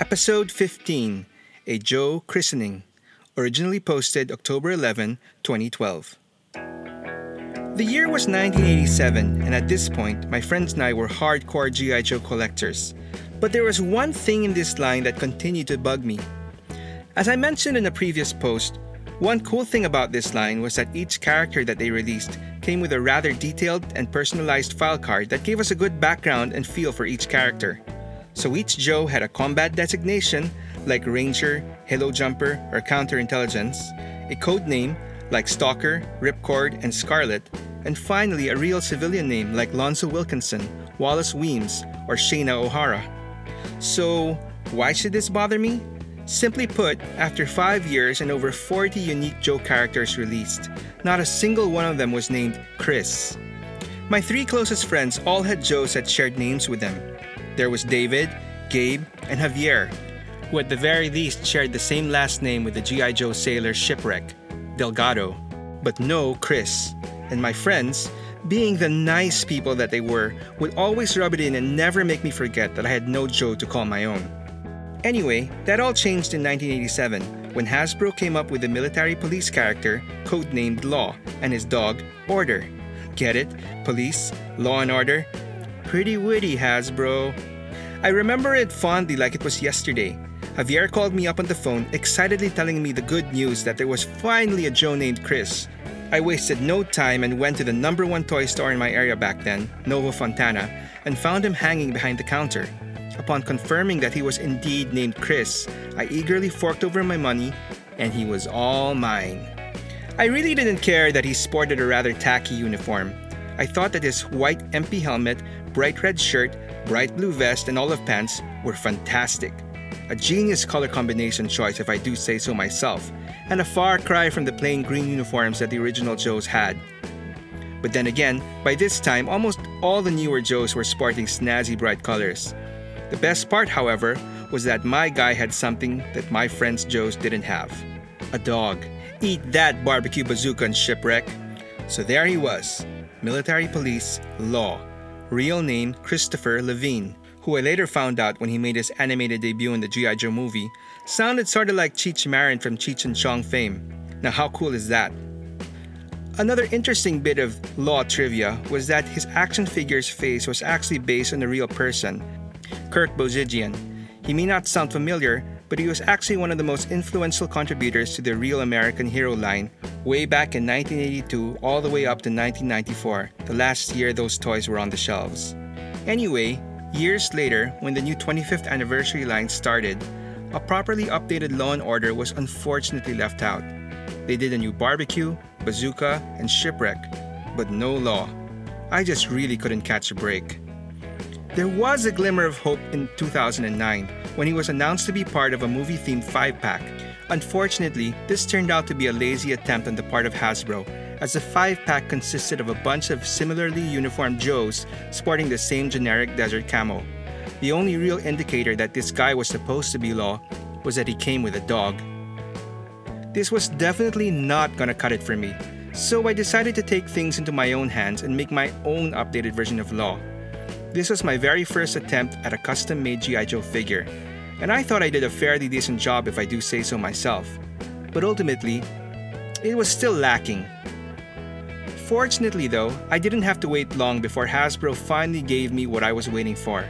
Episode 15 A Joe Christening, originally posted October 11, 2012. The year was 1987, and at this point, my friends and I were hardcore G.I. Joe collectors. But there was one thing in this line that continued to bug me. As I mentioned in a previous post, one cool thing about this line was that each character that they released came with a rather detailed and personalized file card that gave us a good background and feel for each character. So each Joe had a combat designation like Ranger, Halo Jumper, or Counterintelligence, a code name like Stalker, Ripcord, and Scarlett, and finally a real civilian name like Lonzo Wilkinson, Wallace Weems, or Shana O'Hara. So, why should this bother me? Simply put, after 5 years and over 40 unique Joe characters released, not a single one of them was named Chris. My three closest friends all had Joes that shared names with them. There was David, Gabe, and Javier, who at the very least shared the same last name with the G.I. Joe sailor Shipwreck, Delgado, but no Chris. And my friends, being the nice people that they were, would always rub it in and never make me forget that I had no Joe to call my own. Anyway, that all changed in 1987 when Hasbro came up with the military police character codenamed Law and his dog Order. Get it? Police, law and order? Pretty witty, Hasbro. I remember it fondly like it was yesterday. Javier called me up on the phone, excitedly telling me the good news that there was finally a Joe named Chris. I wasted no time and went to the number one toy store in my area back then, Nova Fontana, and found him hanging behind the counter. Upon confirming that he was indeed named Chris, I eagerly forked over my money, and he was all mine. I really didn't care that he sported a rather tacky uniform. I thought that his white MP helmet, bright red shirt, bright blue vest, and olive pants were fantastic. A genius color combination choice, if I do say so myself, and a far cry from the plain green uniforms that the original Joes had. But then again, by this time, almost all the newer Joes were sporting snazzy bright colors. The best part, however, was that my guy had something that my friends Joe's didn't have a dog. Eat that barbecue bazooka and shipwreck. So there he was military police Law, real name Christopher Lavigne, who I later found out when he made his animated debut in the G.I. Joe movie, sounded sort of like Cheech Marin from Cheech and Chong fame. Now, how cool is that? Another interesting bit of Law trivia was that his action figure's face was actually based on a real person, Kirk Bozigian. He may not sound familiar, but he was actually one of the most influential contributors to the Real American Hero line way back in 1982 all the way up to 1994, the last year those toys were on the shelves. Anyway, years later, when the new 25th anniversary line started, a properly updated Law and Order was unfortunately left out. They did a new barbecue, bazooka, and shipwreck, but no law. I just really couldn't catch a break. There was a glimmer of hope in 2009 when he was announced to be part of a movie themed 5 pack. Unfortunately, this turned out to be a lazy attempt on the part of Hasbro, as the 5 pack consisted of a bunch of similarly uniformed Joes sporting the same generic desert camo. The only real indicator that this guy was supposed to be Law was that he came with a dog. This was definitely not gonna cut it for me, so I decided to take things into my own hands and make my own updated version of Law. This was my very first attempt at a custom made G.I. Joe figure, and I thought I did a fairly decent job if I do say so myself. But ultimately, it was still lacking. Fortunately, though, I didn't have to wait long before Hasbro finally gave me what I was waiting for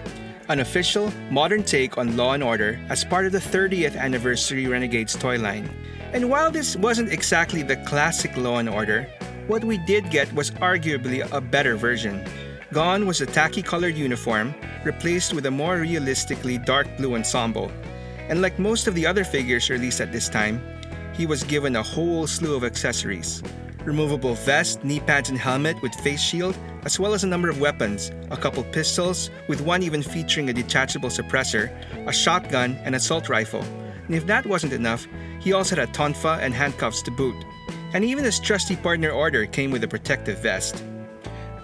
an official, modern take on Law and Order as part of the 30th anniversary Renegades toy line. And while this wasn't exactly the classic Law and Order, what we did get was arguably a better version. Gone was the tacky colored uniform, replaced with a more realistically dark blue ensemble. And like most of the other figures released at this time, he was given a whole slew of accessories removable vest, knee pads, and helmet with face shield, as well as a number of weapons a couple pistols, with one even featuring a detachable suppressor, a shotgun, and assault rifle. And if that wasn't enough, he also had a tonfa and handcuffs to boot. And even his trusty partner order came with a protective vest.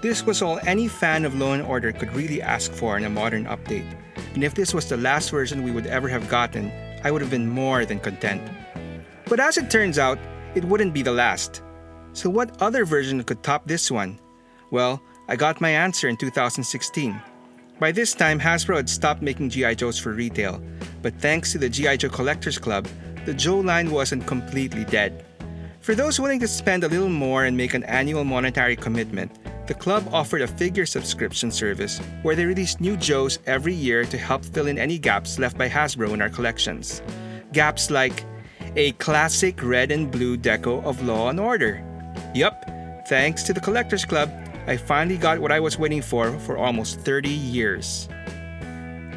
This was all any fan of Law & Order could really ask for in a modern update, and if this was the last version we would ever have gotten, I would have been more than content. But as it turns out, it wouldn't be the last. So what other version could top this one? Well, I got my answer in 2016. By this time, Hasbro had stopped making G.I. Joes for retail, but thanks to the G.I. Joe Collectors Club, the Joe line wasn't completely dead. For those willing to spend a little more and make an annual monetary commitment, the club offered a figure subscription service where they released new Joes every year to help fill in any gaps left by Hasbro in our collections. Gaps like a classic red and blue deco of Law and Order. Yup, thanks to the Collectors Club, I finally got what I was waiting for for almost 30 years.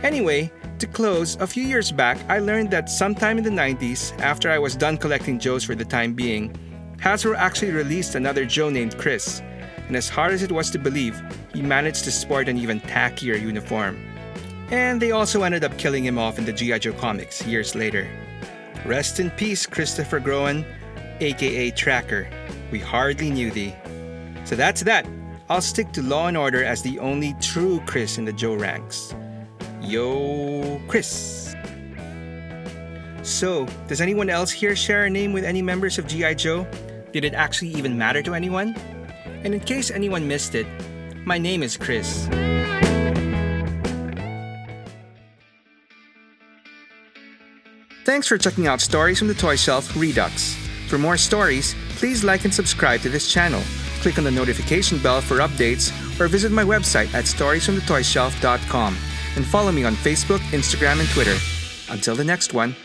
Anyway, to close, a few years back, I learned that sometime in the 90s, after I was done collecting Joes for the time being, Hasbro actually released another Joe named Chris, and as hard as it was to believe, he managed to sport an even tackier uniform. And they also ended up killing him off in the G.I. Joe comics years later. Rest in peace, Christopher Groen, aka Tracker. We hardly knew thee. So that's that. I'll stick to Law and Order as the only true Chris in the Joe ranks. Yo, Chris. So, does anyone else here share a name with any members of G.I. Joe? Did it actually even matter to anyone? And in case anyone missed it, my name is Chris. Thanks for checking out Stories from the Toy Shelf Redux. For more stories, please like and subscribe to this channel. Click on the notification bell for updates or visit my website at storiesfromthetoyshelf.com and follow me on Facebook, Instagram, and Twitter. Until the next one,